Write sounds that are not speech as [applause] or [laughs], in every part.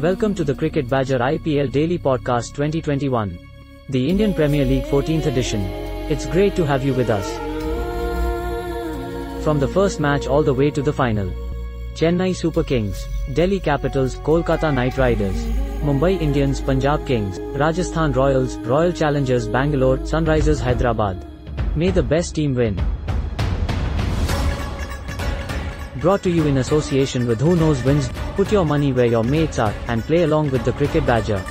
Welcome to the Cricket Badger IPL Daily Podcast 2021, the Indian Premier League 14th edition. It's great to have you with us. From the first match all the way to the final. Chennai Super Kings, Delhi Capitals, Kolkata Knight Riders, Mumbai Indians, Punjab Kings, Rajasthan Royals, Royal Challengers Bangalore, Sunrisers Hyderabad. May the best team win. Brought to you in association with Who Knows Wins, put your money where your mates are, and play along with the Cricket Badger.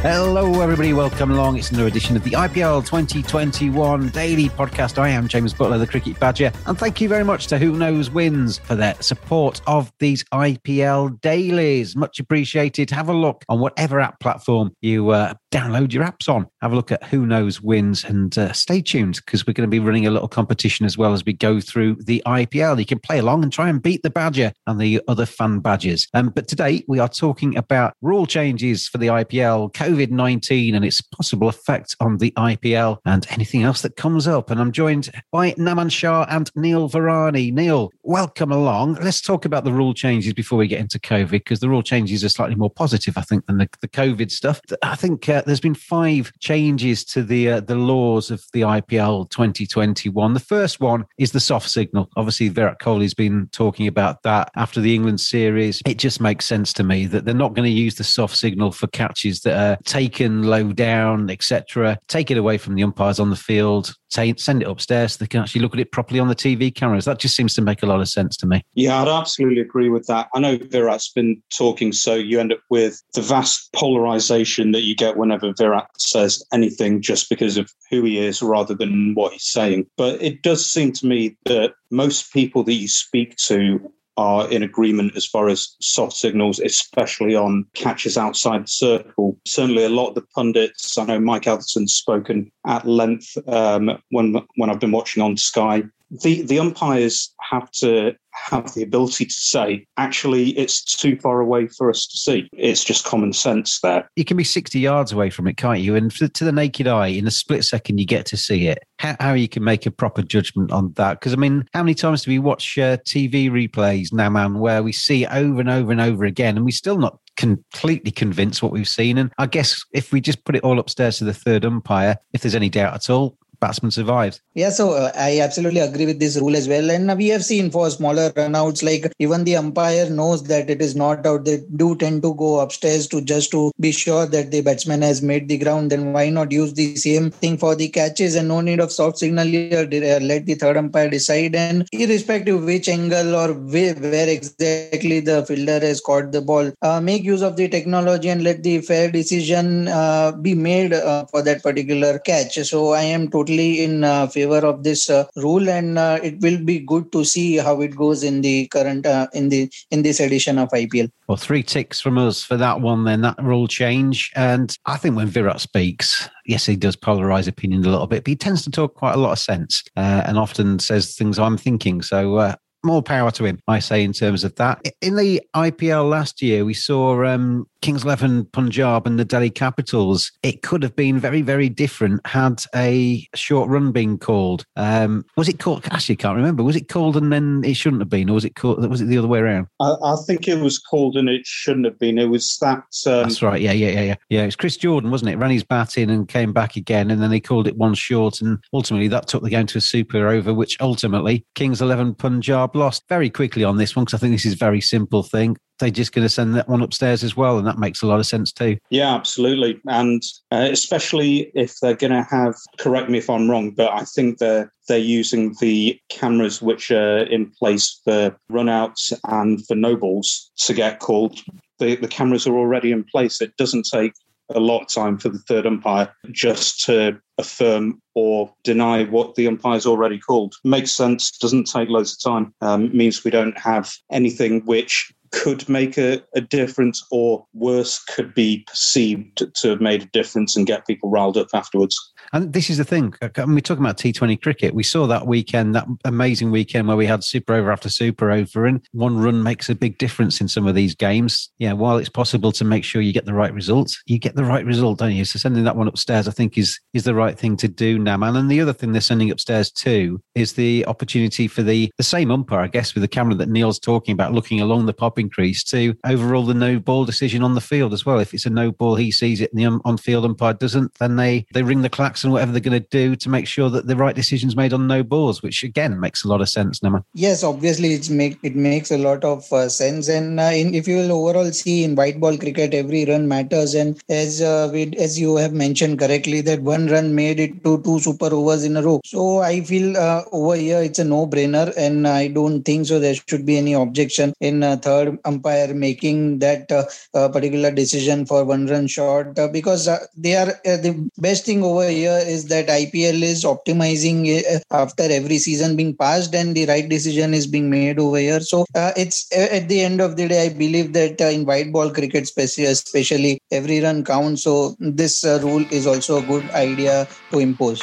Hello, everybody. Welcome along. It's another edition of the IPL 2021 Daily Podcast. I am James Buttler, the Cricket Badger, and thank you very much to Who Knows Wins for their support of these IPL dailies. Much appreciated. Have a look on whatever app platform you uh, download your apps on. Have a look at Who Knows Wins and uh, stay tuned because we're going to be running a little competition as well as we go through the IPL. You can play along and try and beat the Badger and the other fun badges. Um, but today we are talking about rule changes for the IPL, COVID 19 and its possible effect on the IPL and anything else that comes up. And I'm joined by Naman Shah and Neil Varani. Neil, welcome along. Let's talk about the rule changes before we get into COVID because the rule changes are slightly more positive, I think, than the, the COVID stuff. I think uh, there's been five changes to the uh, the laws of the IPL 2021. The first one is the soft signal. Obviously, Virat Kohli's been talking about that after the England series. It just makes sense to me that they're not going to use the soft signal for catches that are taken low down, etc. Take it away from the umpires on the field, take, send it upstairs so they can actually look at it properly on the TV cameras. That just seems to make a lot of sense to me. Yeah, I'd absolutely agree with that. I know Virat's been talking, so you end up with the vast polarization that you get whenever Virat says anything just because of who he is rather than what he's saying. But it does seem to me that most people that you speak to are in agreement as far as soft signals, especially on catches outside the circle. Certainly, a lot of the pundits, I know Mike Atherton's spoken at length um, when when I've been watching on Sky. The the umpires have to have the ability to say, actually, it's too far away for us to see. It's just common sense there. You can be 60 yards away from it, can't you? And to the naked eye, in a split second, you get to see it. How, how you can make a proper judgment on that? Because, I mean, how many times do we watch uh, TV replays now, man, where we see it over and over and over again, and we're still not completely convinced what we've seen. And I guess if we just put it all upstairs to the third umpire, if there's any doubt at all, batsman survives. Yeah, so uh, I absolutely agree with this rule as well. And we have seen for smaller runouts, like even the umpire knows that it is not out. They do tend to go upstairs to just to be sure that the batsman has made the ground. Then why not use the same thing for the catches and no need of soft signal here? Let the third umpire decide. And irrespective of which angle or where, exactly the fielder has caught the ball, uh, make use of the technology and let the fair decision uh, be made uh, for that particular catch. So I am totally in uh, favor favor of this uh, rule, and uh, it will be good to see how it goes in the current uh, in the in this edition of IPL. Well, three ticks from us for that one. Then that rule change, and I think when Virat speaks, yes, he does polarize opinion a little bit, but he tends to talk quite a lot of sense uh, and often says things I'm thinking. So uh, more power to him, I say, in terms of that. In the IPL last year, we saw um, Kings 11 Punjab and the Delhi Capitals, it could have been very, very different had a short run been called. Um, was it called? Actually, can't remember. Was it called and then it shouldn't have been, or was it called? Was it the other way around? I, I think it was called and it shouldn't have been. It was that. Um... That's right. Yeah, yeah, yeah, yeah. Yeah, it was Chris Jordan, wasn't it? Ran his bat in and came back again, and then they called it one short, and ultimately that took the game to a super over, which ultimately Kings 11 Punjab lost very quickly on this one because I think this is a very simple thing they're just going to send that one upstairs as well, and that makes a lot of sense too. Yeah, absolutely, and uh, especially if they're going to have. Correct me if I'm wrong, but I think they're they're using the cameras which are in place for runouts and for no balls to get called. The the cameras are already in place. It doesn't take a lot of time for the third umpire just to affirm or deny what the umpire's already called. Makes sense, doesn't take loads of time, um, means we don't have anything which could make a, a, difference, or worse, could be perceived to have made a difference and get people riled up afterwards. And this is the thing. Uh, when we're talking about T20 cricket, we saw that weekend, that amazing weekend where we had super over after super over, and one run makes a big difference in some of these games. Yeah, while it's possible to make sure you get the right results, you get the right result, don't you? So sending that one upstairs, I think, is is the right thing to do, Naman. And the other thing they're sending upstairs too is the opportunity for the the same umpire, I guess, with the camera that Neil's talking about, looking along the popping crease to overrule the no ball decision on the field as well. If it's a no ball, he sees it, and the on field umpire doesn't, then they they ring the klaxon, whatever they're going to do to make sure that the right decision's made on no balls, which again makes a lot of sense, Naman. Yes, obviously it's make it makes a lot of uh, sense, and uh, in, if you will overall see in white ball cricket, every run matters, and as uh, we, as you have mentioned correctly, that one run made it to two super overs in a row. So I feel uh, over here it's a no brainer, and I don't think so. There should be any objection in third umpire making that uh, uh, particular decision for one run shot uh, because they are the best thing over here is that IPL is optimizing uh, after every season being passed and the right decision is being made over here. So uh, it's uh, at the end of the day, I believe that in white ball cricket, especially every run counts. So this rule is also a good idea to impose.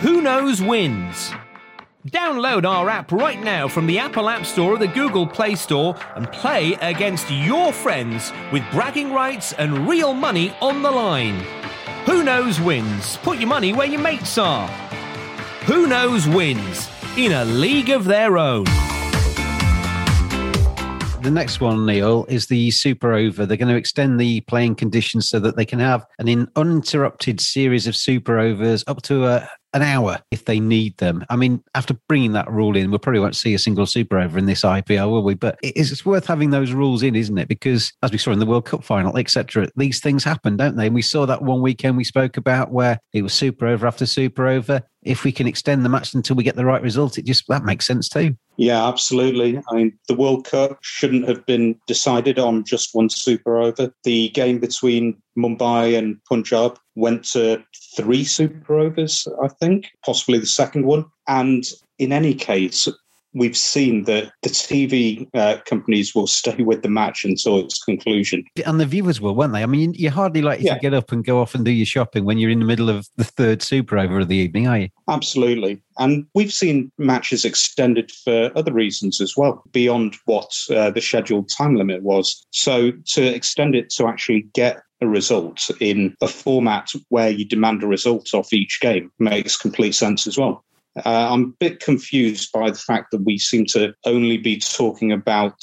Who knows wins? Download our app right now from the Apple App Store or the Google Play Store and play against your friends with bragging rights and real money on the line. Who knows wins? Put your money where your mates are. Who knows wins? In a league of their own. The next one, Neil, is the Super Over. They're going to extend the playing conditions so that they can have an uninterrupted series of Super Overs up to a, an hour if they need them. I mean, after bringing that rule in, we probably won't see a single super over in this IPL, will we? But it's worth having those rules in, isn't it? Because as we saw in the World Cup final, etc., these things happen, don't they? And we saw that one weekend we spoke about where it was super over after super over. If we can extend the match until we get the right result, it just that makes sense too. Yeah, absolutely. I mean, the World Cup shouldn't have been decided on just one super over. The game between Mumbai and Punjab went to three super overs, I think, possibly the second one. And in any case, we've seen that the TV uh, companies will stay with the match until its conclusion. And the viewers will, won't they? I mean, you're hardly likely yeah. to get up and go off and do your shopping when you're in the middle of the third Super over of the evening, are you? Absolutely. And we've seen matches extended for other reasons as well, beyond what uh, the scheduled time limit was. So to extend it to actually get a result in a format where you demand a result off each game makes complete sense as well. Uh, I'm a bit confused by the fact that we seem to only be talking about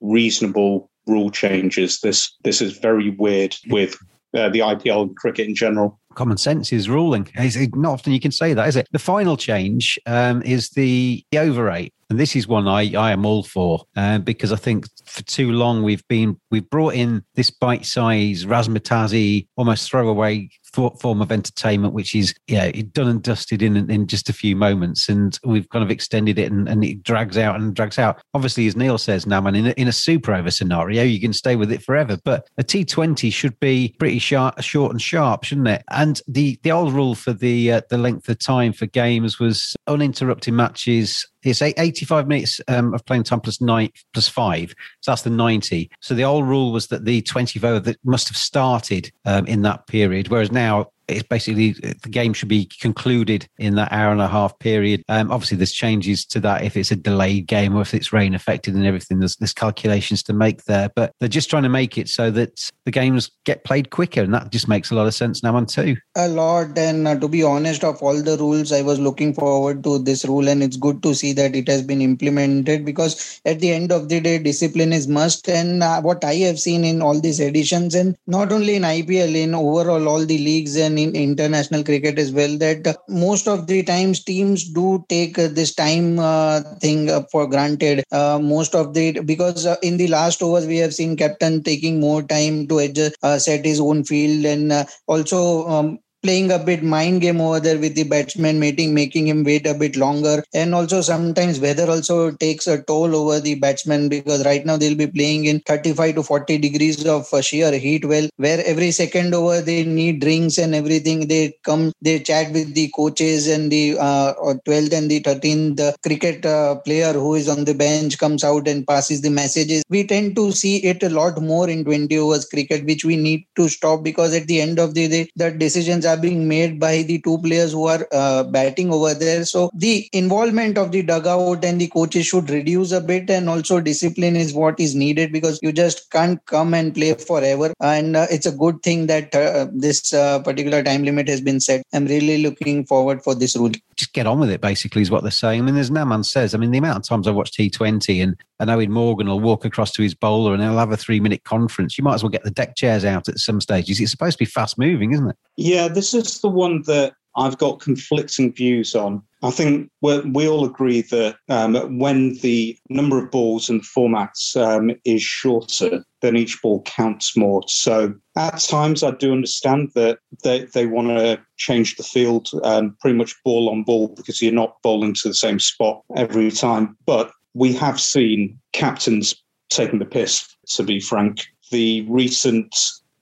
reasonable rule changes. This this is very weird with uh, the IPL and cricket in general. Common sense is ruling. It's not often you can say that, is it? The final change um, is the, the over rate. And this is one I, I am all for uh, because I think for too long we've been we've brought in this bite size razzmatazzy almost throwaway form of entertainment, which is yeah done and dusted in in just a few moments, and we've kind of extended it, and, and it drags out and drags out. Obviously, as Neil says, Naman, in a, in a super over scenario, you can stay with it forever, but a T20 should be pretty sharp, short and sharp, shouldn't it? And the the old rule for the uh, the length of time for games was uninterrupted matches it's 85 minutes um, of playing time plus nine plus five. So that's the 90. So the old rule was that the 20th over that must have started um, in that period, whereas now now it's basically the game should be concluded in that hour and a half period. Um, obviously, there's changes to that if it's a delayed game or if it's rain affected and everything. There's, there's calculations to make there, but they're just trying to make it so that the games get played quicker, and that just makes a lot of sense now on two. A lot, and uh, to be honest, of all the rules, I was looking forward to this rule, and it's good to see that it has been implemented because at the end of the day, discipline is must. And uh, what I have seen in all these editions, and not only in IPL, in overall all the leagues and in international cricket as well that uh, most of the times teams do take uh, this time uh, thing for granted. Most of the because in the last overs we have seen captain taking more time to adjust, set his own field and also um, playing a bit mind game over there with the batsman, making making him wait a bit longer. And also sometimes weather also takes a toll over the batsman because right now they'll be playing in 35 to 40 degrees of uh, sheer heat. Well, where every second over they need drinks and everything. They come, they chat with the coaches and the uh, 12th and the 13th the cricket uh, player who is on the bench comes out and passes the messages. We tend to see it a lot more in 20 overs cricket, which we need to stop because at the end of the day, the decisions are are being made by the two players who are uh, batting over there. So the involvement of the dugout and the coaches should reduce a bit, and also discipline is what is needed because you just can't come and play forever. And uh, it's a good thing that uh, this uh, particular time limit has been set. I'm really looking forward for this rule. Just get on with it, basically, is what they're saying. I mean, there's no man says. I mean, the amount of times I watch T20 and I know Morgan will walk across to his bowler and he'll have a three minute conference. You might as well get the deck chairs out at some stages. It's supposed to be fast moving, isn't it? Yeah, this is the one that I've got conflicting views on. I think we all agree that um, when the number of balls and formats um, is shorter, then each ball counts more. So at times, I do understand that they, they want to change the field um, pretty much ball on ball because you're not bowling to the same spot every time. But we have seen captains taking the piss, to be frank. The recent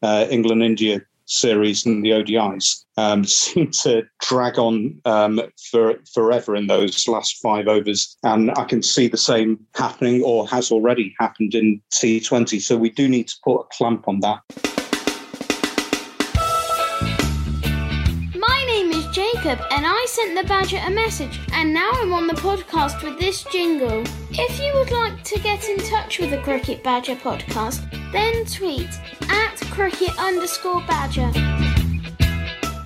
uh, England India series and the ODIs um, [laughs] seem to drag on um, for forever in those last five overs. And I can see the same happening or has already happened in T20. So we do need to put a clamp on that. Jacob and I sent the Badger a message, and now I'm on the podcast with this jingle. If you would like to get in touch with the Cricket Badger podcast, then tweet at cricket underscore badger.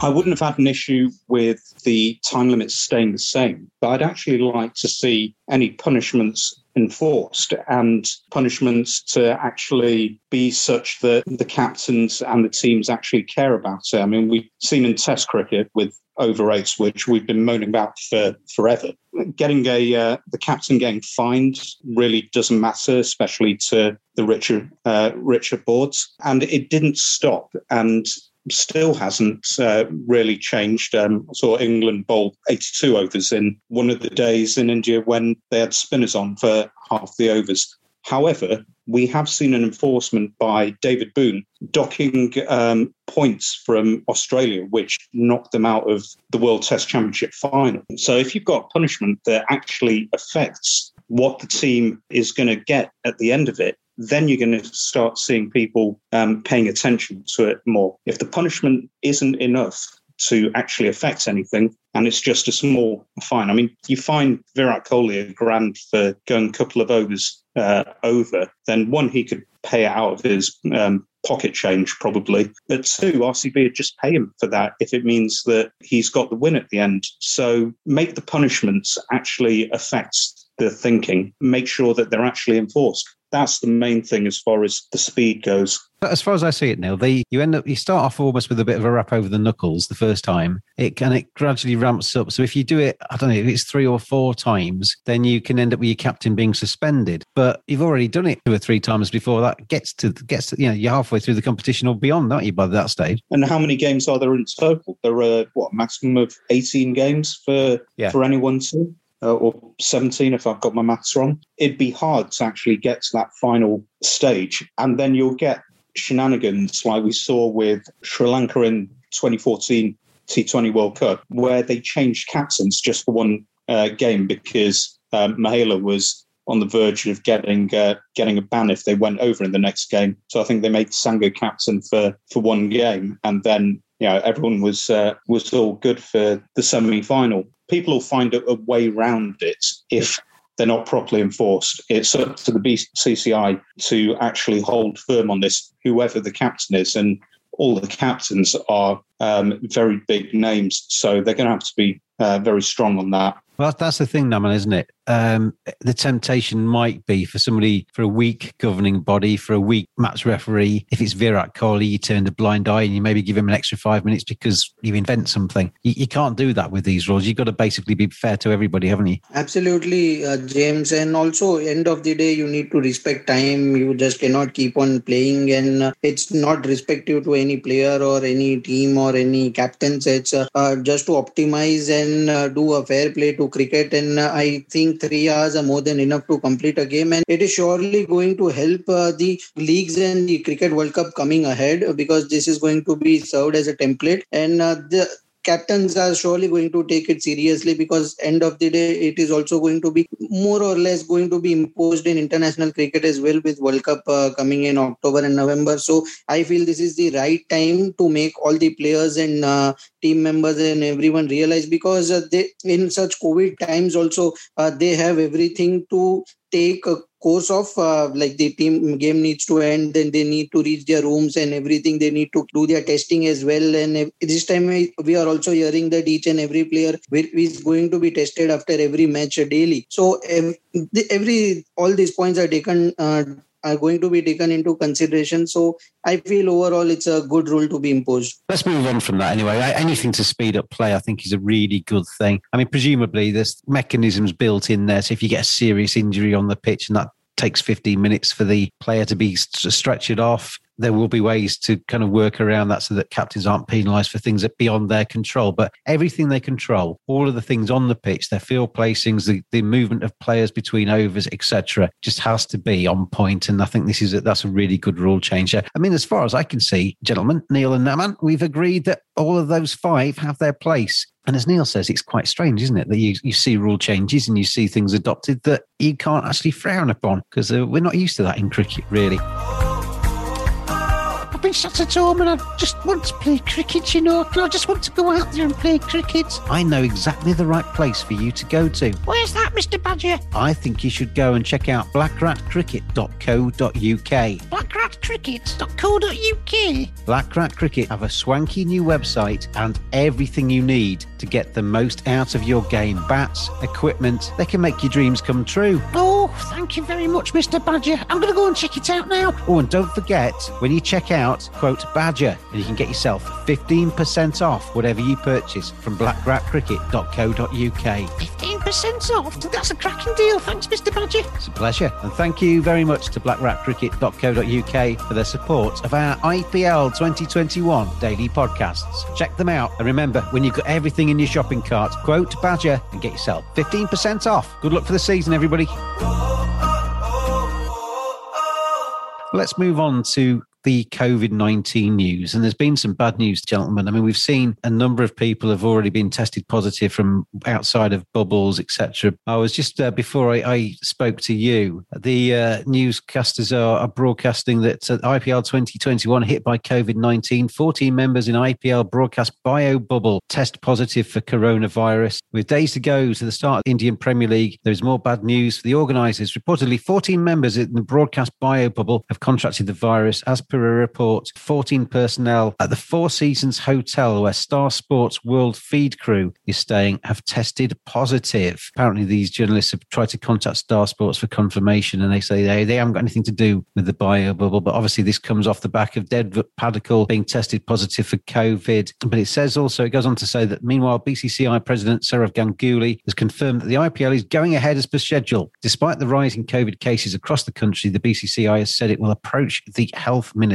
I wouldn't have had an issue with the time limits staying the same, but I'd actually like to see any punishments enforced and punishments to actually be such that the captains and the teams actually care about it. I mean, we've seen in Test cricket with over rates, which we've been moaning about for forever. Getting a uh, the captain getting fined really doesn't matter, especially to the richer uh, richer boards, and it didn't stop. And still hasn't uh, really changed. Um, saw England bowl 82 overs in one of the days in India when they had spinners on for half the overs. However, we have seen an enforcement by David Boon docking um, points from Australia, which knocked them out of the World Test Championship final. So if you've got punishment that actually affects what the team is going to get at the end of it, then you're going to start seeing people um, paying attention to it more. If the punishment isn't enough to actually affect anything, and it's just a small fine. I mean, you find Virat Kohli a grand for going a couple of overs uh, over, then one, he could pay out of his um, pocket change probably. But two, RCB would just pay him for that if it means that he's got the win at the end. So make the punishments actually affect the thinking, make sure that they're actually enforced that's the main thing as far as the speed goes. As far as I see it, Neil, they you end up you start off almost with a bit of a wrap over the knuckles the first time. It and it gradually ramps up. So if you do it, I don't know, if it's three or four times, then you can end up with your captain being suspended. But you've already done it two or three times before that gets to gets to, you know you're halfway through the competition or beyond, aren't you? By that stage. And how many games are there in total? There are what maximum of eighteen games for Yeah. for anyone to. Uh, or 17 if I've got my maths wrong. It'd be hard to actually get to that final stage. And then you'll get shenanigans like we saw with Sri Lanka in 2014 T20 World Cup, where they changed captains just for one uh, game because um, Mahela was on the verge of getting uh, getting a ban if they went over in the next game. So I think they made Sanga captain for for one game, and then you know everyone was uh, was all good for the semi final. People will find a, a way round it if they're not properly enforced. It's up to the BCCI to actually hold firm on this, whoever the captain is, and all the captains are um, very big names, so they're going to have to be uh, very strong on that. Well, that's the thing, Naman, isn't it? Um, the temptation might be for somebody, for a weak governing body, for a weak match referee. If it's Virat Kohli, you turn a blind eye and you maybe give him an extra five minutes because you invent something. You, you can't do that with these rules. You've got to basically be fair to everybody, haven't you? Absolutely, uh, James. And also, end of the day, you need to respect time. You just cannot keep on playing, and uh, it's not respective to any player or any team or any captains. It's uh, uh, just to optimize and uh, do a fair play to cricket. And uh, I think three hours are more than enough to complete a game. And it is surely going to help uh, the leagues and the Cricket World Cup coming ahead uh, because this is going to be served as a template. And the captains are surely going to take it seriously because end of the day it is also going to be more or less going to be imposed in international cricket as well with world cup uh, coming in october and november. So i feel this is the right time to make all the players and uh, team members and everyone realize because uh, they in such covid times also uh, they have everything to take a course of uh, like the team game needs to end then they need to reach their rooms and everything they need to do their testing as well. And this time we are also hearing that each and every player is going to be tested after every match daily. So every all these points are taken uh, are going to be taken into consideration so i feel overall it's a good rule to be imposed Let's move on from that anyway. Anything to speed up play, I think, is a really good thing. I mean, presumably there's mechanisms built in there. So if you get a serious injury on the pitch and that takes 15 minutes for the player to be st- stretched off, there will be ways to kind of work around that so that captains aren't penalised for things that beyond their control. But everything they control, all of the things on the pitch, their field placings, the, the movement of players between overs, etc., just has to be on point. And I think this is a, that's a really good rule change. I mean, as far as I can see, gentlemen, Neil and Naman, we've agreed that all of those five have their place. And as Neil says, it's quite strange, isn't it, that you, you see rule changes and you see things adopted that you can't actually frown upon because uh, we're not used to that in cricket, really. Been sat at home and I just want to play cricket, you know. I just want to go out there and play cricket. I know exactly the right place for you to go to. Where's that, Mr. Badger? I think you should go and check out blackratcricket.co.uk. Blackratcricket.co.uk. Black Rat Cricket have a swanky new website and everything you need to get the most out of your game. Bats, equipment, they can make your dreams come true. Oh, thank you very much, Mr. Badger. I'm going to go and check it out now. Oh, and don't forget, when you check out, quote Badger, and you can get yourself 15% off whatever you purchase from blackratcricket.co.uk. 15% off? That's a cracking deal. Thanks, Mr. Badger. It's a pleasure. And thank you very much to blackratcricket.co.uk for their support of our IPL 2021 daily podcasts. Check them out. And remember, when you've got everything in your shopping cart, quote Badger and get yourself 15% off. Good luck for the season, everybody. Let's move on to the COVID 19 news. And there's been some bad news, gentlemen. I mean, we've seen a number of people have already been tested positive from outside of bubbles, etc. I was just, uh, before I, I spoke to you, the uh, newscasters are, are broadcasting that uh, IPL 2021 hit by COVID 19. 14 members in IPL broadcast bio bubble test positive for coronavirus. With days to go to the start of the Indian Premier League, there is more bad news for the organisers. Reportedly, 14 members in the broadcast bio bubble have contracted the virus. As per a report 14 personnel at the Four Seasons Hotel where Star Sports World Feed crew is staying have tested positive. Apparently, these journalists have tried to contact Star Sports for confirmation and they say they, they haven't got anything to do with the bio bubble. But obviously, this comes off the back of Devdutt Padikkal being tested positive for COVID. But it says also, it goes on to say that meanwhile, BCCI President Sourav Ganguly has confirmed that the IPL is going ahead as per schedule. Despite the rise in COVID cases across the country, the BCCI has said it will approach the health ministry.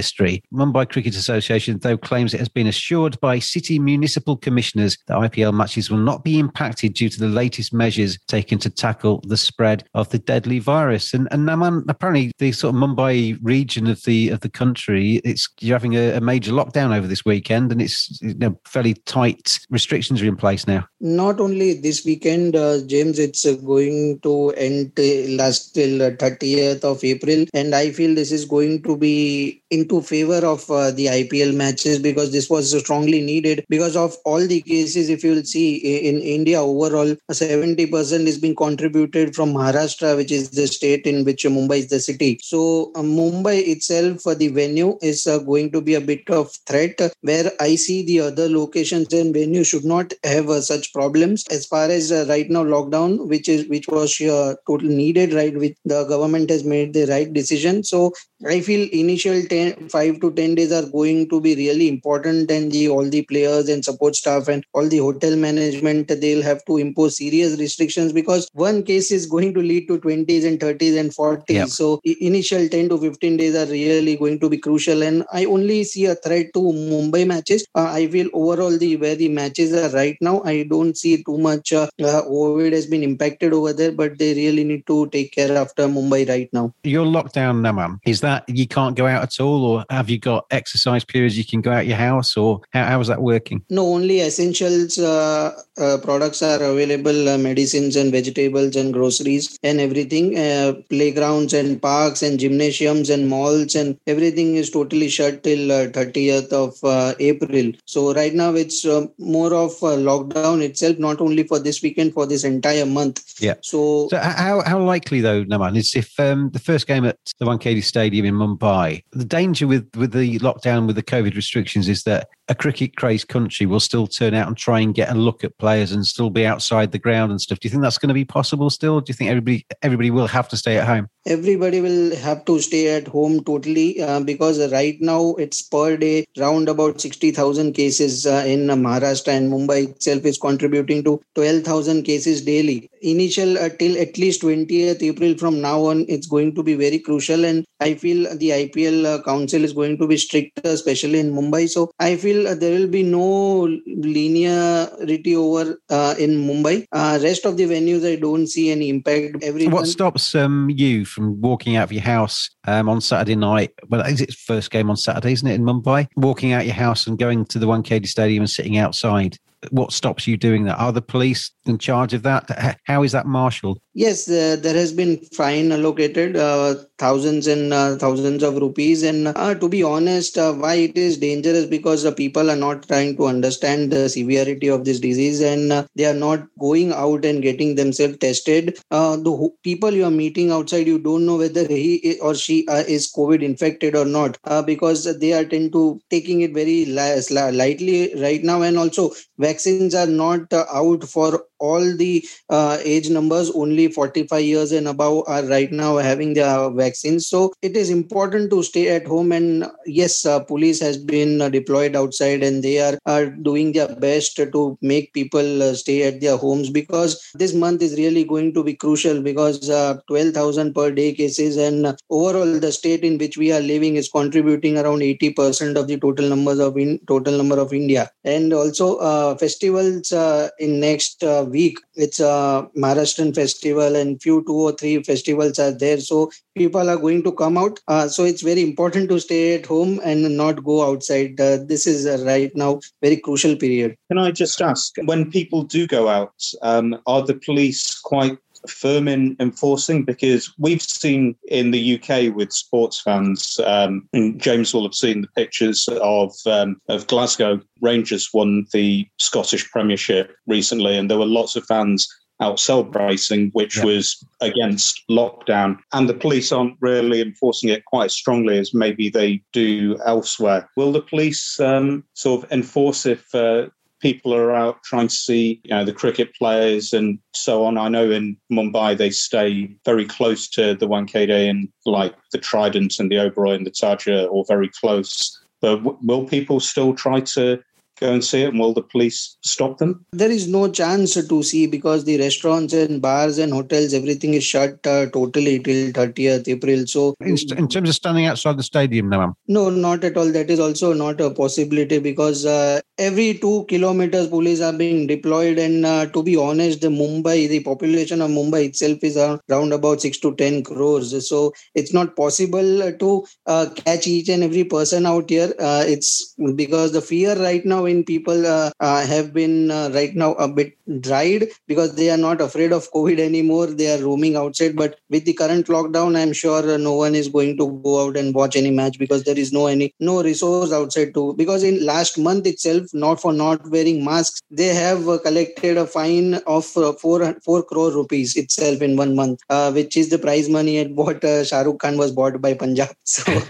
Mumbai Cricket Association, though, claims it has been assured by city municipal commissioners that IPL matches will not be impacted due to the latest measures taken to tackle the spread of the deadly virus. And, and Naman, apparently, the sort of Mumbai region of the of the country, it's you're having a, a major lockdown over this weekend, and it's you know, fairly tight restrictions are in place now. Not only this weekend, uh, James, it's uh, going to end uh, last till 30th of April, and I feel this is going to be into favor of uh, the IPL matches because this was strongly needed because of all the cases. If you will see in India overall, 70% is being contributed from Maharashtra, which is the state in which Mumbai is the city. So uh, Mumbai itself, uh, the venue is uh, going to be a bit of threat. Where I see the other locations and venue should not have uh, such problems as far as uh, right now lockdown, which is which was totally needed. Right, with the government has made the right decision. So I feel initial 10, 5 to 10 days are going to be really important and the all the players and support staff and all the hotel management they'll have to impose serious restrictions because one case is going to lead to 20s and 30s and 40s yep. so initial 10 to 15 days are really going to be crucial and I only see a threat to Mumbai matches. Uh, I feel overall the where the matches are right now I don't see too much uh, uh, COVID has been impacted over there but they really need to take care after Mumbai right now. Your lockdown Naman is that you can't go out at all, or have you got exercise periods you can go out your house, or how, how is that working? No, only essentials uh, uh, products are available, uh, medicines and vegetables and groceries and everything. Uh, playgrounds and parks and gymnasiums and malls and everything is totally shut till 30th uh, of uh, April. So right now it's more of a lockdown itself, not only for this weekend, for this entire month. Yeah. So, so how how likely though, Naman, is if um, the first game at the Wankhede Stadium Stadium in Mumbai. The danger with, with the lockdown, with the COVID restrictions, is that a cricket crazed country will still turn out and try and get a look at players and still be outside the ground and stuff. Do you think that's going to be possible still? Do you think everybody everybody will have to stay at home? Everybody will have to stay at home totally uh, because right now it's per day round about 60,000 cases uh, in Maharashtra and Mumbai itself is contributing to 12,000 cases daily. Initial uh, till at least 20th April from now on, it's going to be very crucial and I feel the IPL uh, council is going to be strict, especially in Mumbai. So I feel there will be no linearity over uh, in Mumbai. Uh, rest of the venues, I don't see any impact. Everyone... What stops um, you from walking out of your house um, on Saturday night? Well, is it first game on Saturday, isn't it, in Mumbai? Walking out your house and going to the Wankhede Stadium and sitting outside what stops you doing that? Are the police in charge of that? How is that marshaled? Yes, uh, there has been fine allocated, uh, thousands and uh, thousands of rupees. And uh, to be honest, uh, why it is dangerous because the people are not trying to understand the severity of this disease and uh, they are not going out and getting themselves tested. the people you are meeting outside, you don't know whether he or she is COVID infected or not because they are tend to taking it very lightly right now. And also, vaccines are not out for all the uh, age numbers only 45 years and above are right now having the vaccines so it is important to stay at home and yes uh, police has been uh, deployed outside and they are, are doing their best to make people uh, stay at their homes because this month is really going to be crucial because uh, 12000 per day cases and overall the state in which we are living is contributing around 80% of the total numbers of in total number of india. And also festivals in next week. It's a Maharashtrian festival, and few two or three festivals are there. So people are going to come out. Uh, so it's very important to stay at home and not go outside. Uh, this is uh, right now very crucial period. Can I just ask, when people do go out, um, are the police quite firm in enforcing because we've seen in the UK with sports fans, um, and James will have seen the pictures of um, of Glasgow Rangers won the Scottish Premiership recently, and there were lots of fans out celebrating, which Yeah. was against lockdown. And the police aren't really enforcing it quite as strongly as maybe they do elsewhere. Will the police um, sort of enforce if uh, people are out trying to see you know the cricket players and so on. I know in Mumbai they stay very close to the Wankhede and like the Trident and the Oberoi and the Taja or very close. But w- will people still try to go and see it and will the police stop them? There is no chance to see because the restaurants and bars and hotels, everything is shut uh, totally till 30th April. So, In, in terms of standing outside the stadium, Naman. no, not at all. That is also not a possibility because uh, every two kilometers police are being deployed. And uh, to be honest, the Mumbai, the population of Mumbai itself is around about 6 to 10 crores. So it's not possible to uh, catch each and every person out here. Uh, it's because the fear right now people uh, uh, have been uh, right now a bit dried because they are not afraid of COVID anymore. They are roaming outside. But with the current lockdown, I'm sure uh, no one is going to go out and watch any match because there is no any no resource outside to. Because in last month itself, not for not wearing masks, they have uh, collected a fine of uh, four four crore rupees itself in one month, uh, which is the prize money at what uh, Shah Rukh Khan was bought by Punjab. [laughs] So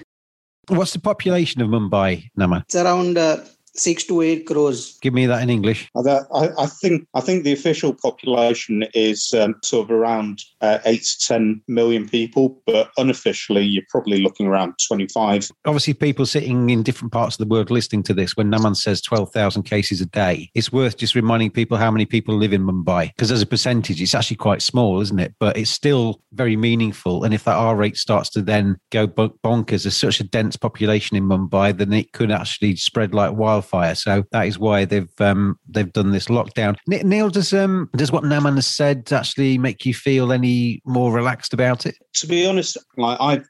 What's the population of Mumbai, Naman? it's around uh, six to eight crores. Give me that in English. I, I think I think the official population is um, sort of around uh, eight to ten million people, but unofficially you're probably looking around twenty five. Obviously, people sitting in different parts of the world listening to this, when Naman says 12,000 cases a day, it's worth just reminding people how many people live in Mumbai. Because as a percentage, it's actually quite small, isn't it? But it's still very meaningful. And if that R rate starts to then go bonkers, there's such a dense population in Mumbai, then it could actually spread like wildfire. So that is why they've um, they've done this lockdown. Neil, does um does what Naman has said actually make you feel any more relaxed about it? To be honest, like I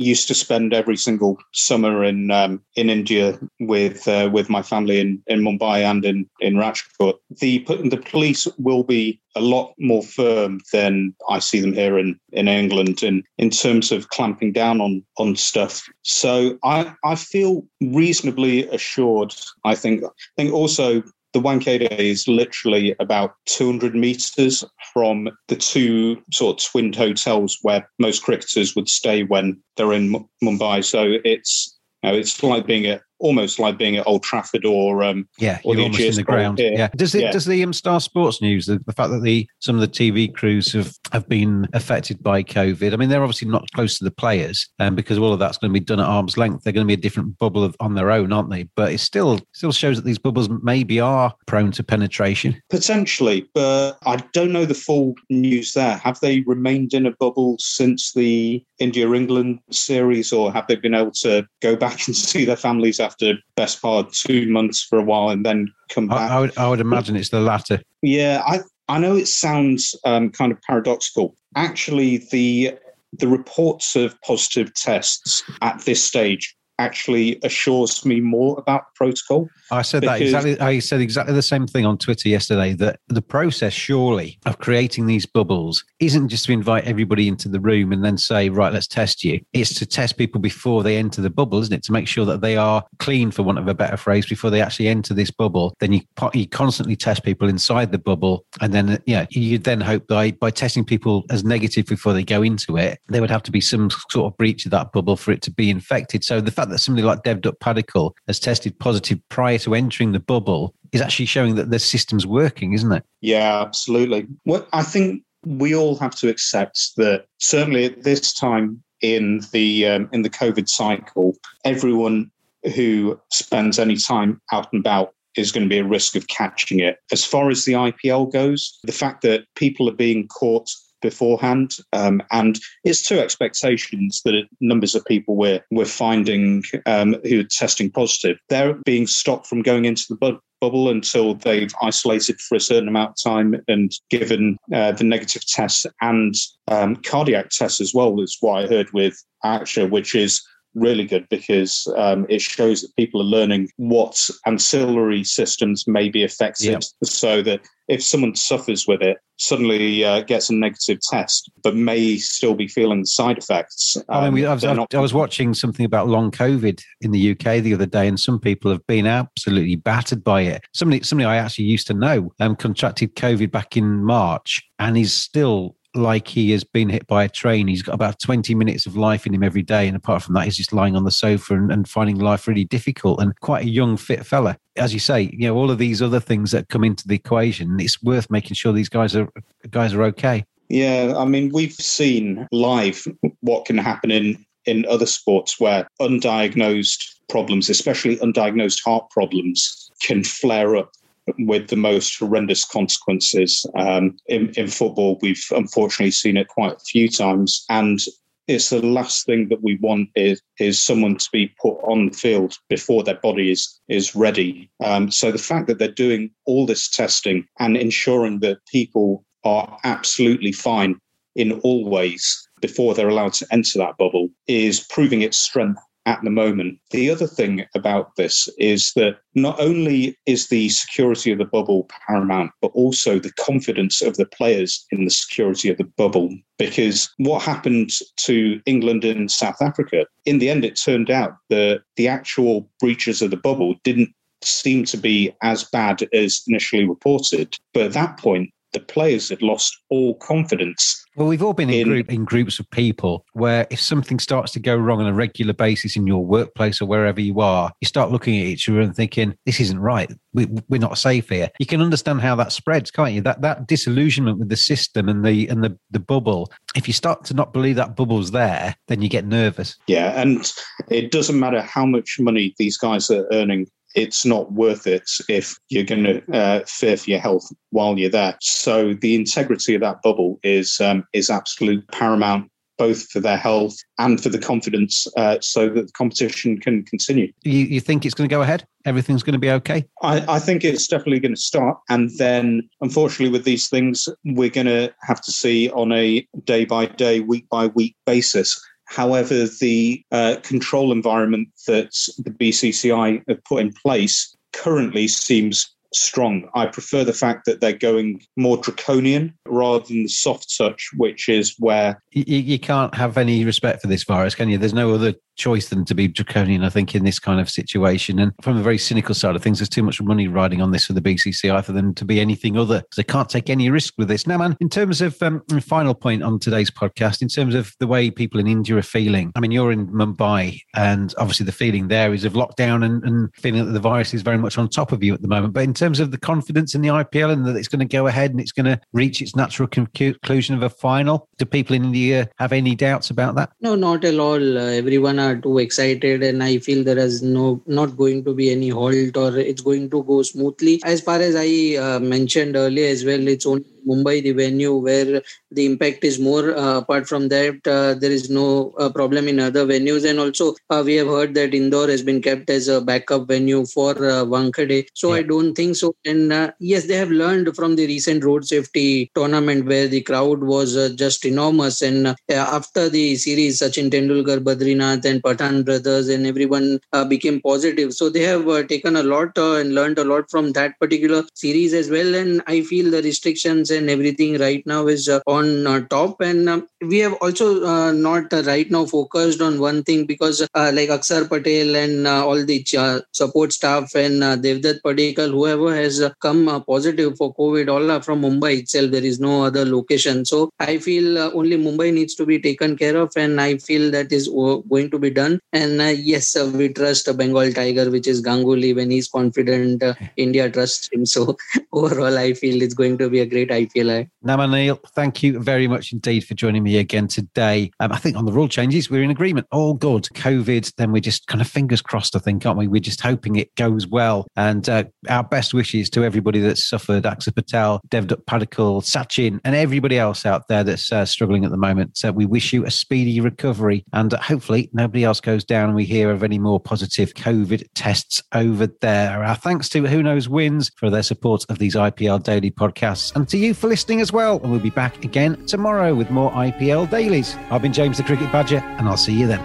used to spend every single summer in um, in India with uh, with my family in, in Mumbai and in in Rajkot. The the police will be a lot more firm than I see them here in, in England in, in terms of clamping down on on stuff. So I I feel reasonably assured. I think I think also the Wankhede is literally about 200 meters from the two sort of twinned hotels where most cricketers would stay when they're in M- Mumbai. So it's you know, it's like being at almost like being at Old Trafford or um, Yeah, or you're almost in the ground. here. Yeah. Does it? Yeah. Does the um, Star Sports News the, the fact that the some of the TV crews have have been affected by COVID? I mean, they're obviously not close to the players, um, because all of that's going to be done at arm's length. They're going to be a different bubble of, on their own, aren't they? But it still still shows that these bubbles maybe are prone to penetration. Potentially, but I don't know the full news there. Have they remained in a bubble since the India England series, or have they been able to go back [laughs] and see their families after best part of two months for a while and then come back? I, I would I would imagine it's the latter. Yeah, I I know it sounds um, kind of paradoxical. Actually, the the reports of positive tests at this stage actually assures me more about the protocol. I said that exactly. I said exactly the same thing on Twitter yesterday. That the process, surely, of creating these bubbles isn't just to invite everybody into the room and then say, "Right, let's test you." It's to test people before they enter the bubble, isn't it? To make sure that they are clean, for want of a better phrase, before they actually enter this bubble. Then you you constantly test people inside the bubble, and then yeah, you then hope by by testing people as negative before they go into it, there would have to be some sort of breach of that bubble for it to be infected. So the fact that somebody like Devdutt Padikkal has tested positive prior to entering the bubble is actually showing that the system's working, isn't it? Yeah, absolutely. Well, I think we all have to accept that certainly at this time in the um, in the COVID cycle, everyone who spends any time out and about is going to be a risk of catching it. As far as the IPL goes, the fact that people are being caught beforehand um, and it's two expectations that numbers of people we're we're finding um, who are testing positive. They're being stopped from going into the bu- bubble until they've isolated for a certain amount of time and given uh, the negative tests and um, cardiac tests as well is what I heard with Axar, which is really good because um, it shows that people are learning what ancillary systems may be affected yep. so that if someone suffers with it, suddenly uh, gets a negative test, but may still be feeling the side effects. Um, I mean, we, I, was, not- I was watching something about long COVID in the UK the other day, and some people have been absolutely battered by it. Somebody, somebody I actually used to know, um, contracted COVID back in March, and is still like he has been hit by a train. He's got about 20 minutes of life in him every day. And apart from that, he's just lying on the sofa and, and, finding life really difficult and quite a young, fit fella. As you say, you know, all of these other things that come into the equation, it's worth making sure these guys are guys are okay. Yeah, I mean, we've seen live what can happen in in other sports where undiagnosed problems, especially undiagnosed heart problems, can flare up with the most horrendous consequences. Um, in, in football, we've unfortunately seen it quite a few times. And it's the last thing that we want is is someone to be put on the field before their body is is ready. Um, so the fact that they're doing all this testing and ensuring that people are absolutely fine in all ways before they're allowed to enter that bubble is proving its strength at the moment. The other thing about this is that not only is the security of the bubble paramount, but also the confidence of the players in the security of the bubble. Because what happened to England and South Africa, in the end, it turned out that the actual breaches of the bubble didn't seem to be as bad as initially reported. But at that point, the players had lost all confidence. Well, we've all been in, in, group, in groups of people where if something starts to go wrong on a regular basis in your workplace or wherever you are, you start looking at each other and thinking, this isn't right. We, are not safe here. You can understand how that spreads, can't you? That that disillusionment with the system and the and the, the bubble. If you start to not believe that bubble's there, then you get nervous. Yeah, and it doesn't matter how much money these guys are earning it's not worth it if you're going to uh, fear for your health while you're there. So the integrity of that bubble is um, is absolute paramount both for their health and for the confidence uh, so that the competition can continue. You, you think it's going to go ahead? Everything's going to be okay? I, I think it's definitely going to start. And then, unfortunately, with these things, we're going to have to see on a day by day, week by week basis However, the uh, control environment that the BCCI have put in place currently seems strong. I prefer the fact that they're going more draconian rather than the soft touch, which is where you, you, can't have any respect for this virus, can you? There's no other choice than to be draconian, I think, in this kind of situation. And from a very cynical side of things, there's too much money riding on this for the BCCI for them to be anything other. They can't take any risk with this. Now, man, in terms of um, final point on today's podcast, in terms of the way people in India are feeling, I mean, you're in Mumbai, and obviously the feeling there is of lockdown and, and feeling that the virus is very much on top of you at the moment. But in terms of the confidence in the IPL and that it's going to go ahead and it's going to reach its natural conclusion of a final, do people in India have any doubts about that? No, not at all. Uh, everyone are too excited and i feel there is no not going to be any halt or it's going to go smoothly. As far as i uh, mentioned earlier as well it's only Mumbai, the venue where the impact is more. Uh, apart from that, uh, there is no uh, problem in other venues. And also, uh, we have heard that Indore has been kept as a backup venue for uh, Wankhede. So yeah. I don't think so. And uh, yes, they have learned from the recent road safety tournament where the crowd was uh, just enormous. And after the series, Sachin Tendulkar, Badrinath, and Pathan brothers, and everyone became positive. So they have taken a lot and learned a lot from that particular series as well. And I feel the restrictions and everything right now is uh, on uh, top. And um, we have also uh, not uh, right now focused on one thing because uh, like Axar Patel and uh, all the support staff and Devdutt Padikkal whoever has come positive for COVID all are from Mumbai itself. There is no other location. So I feel only Mumbai needs to be taken care of and I feel that is going to be done. And yes we trust Bengal Tiger which is Ganguly when he's confident India trusts him. So [laughs] overall I feel it's going to be a great IPL G'day. Naman thank you very much indeed for joining me again today. Um, I think on the rule changes, we're in agreement. All good. COVID, then we're just kind of fingers crossed, I think, aren't we? We're just hoping it goes well. And uh, our best wishes to everybody that's suffered Axar Patel, Devdutt Padikkal, Sachin, and everybody else out there that's uh, struggling at the moment. So we wish you a speedy recovery and uh, hopefully nobody else goes down and we hear of any more positive COVID tests over there. Our thanks to Who Knows Wins for their support of these IPL daily podcasts and to you you for listening as well. And we'll be back again tomorrow with more IPL dailies. I've been James the Cricket Badger, and I'll see you then.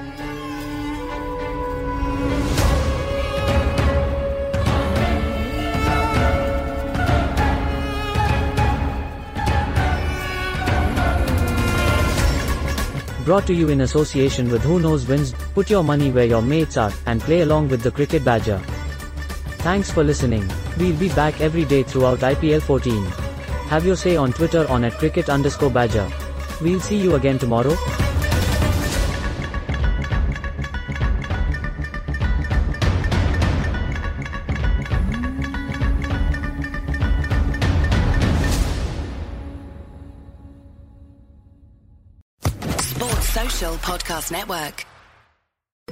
Brought to you in association with Who Knows Wins, put your money where your mates are, and play along with the Cricket Badger. Thanks for listening. We'll be back every day throughout IPL 14. Have your say on Twitter on at cricket underscore badger. We'll see you again tomorrow. Sports Social Podcast Network.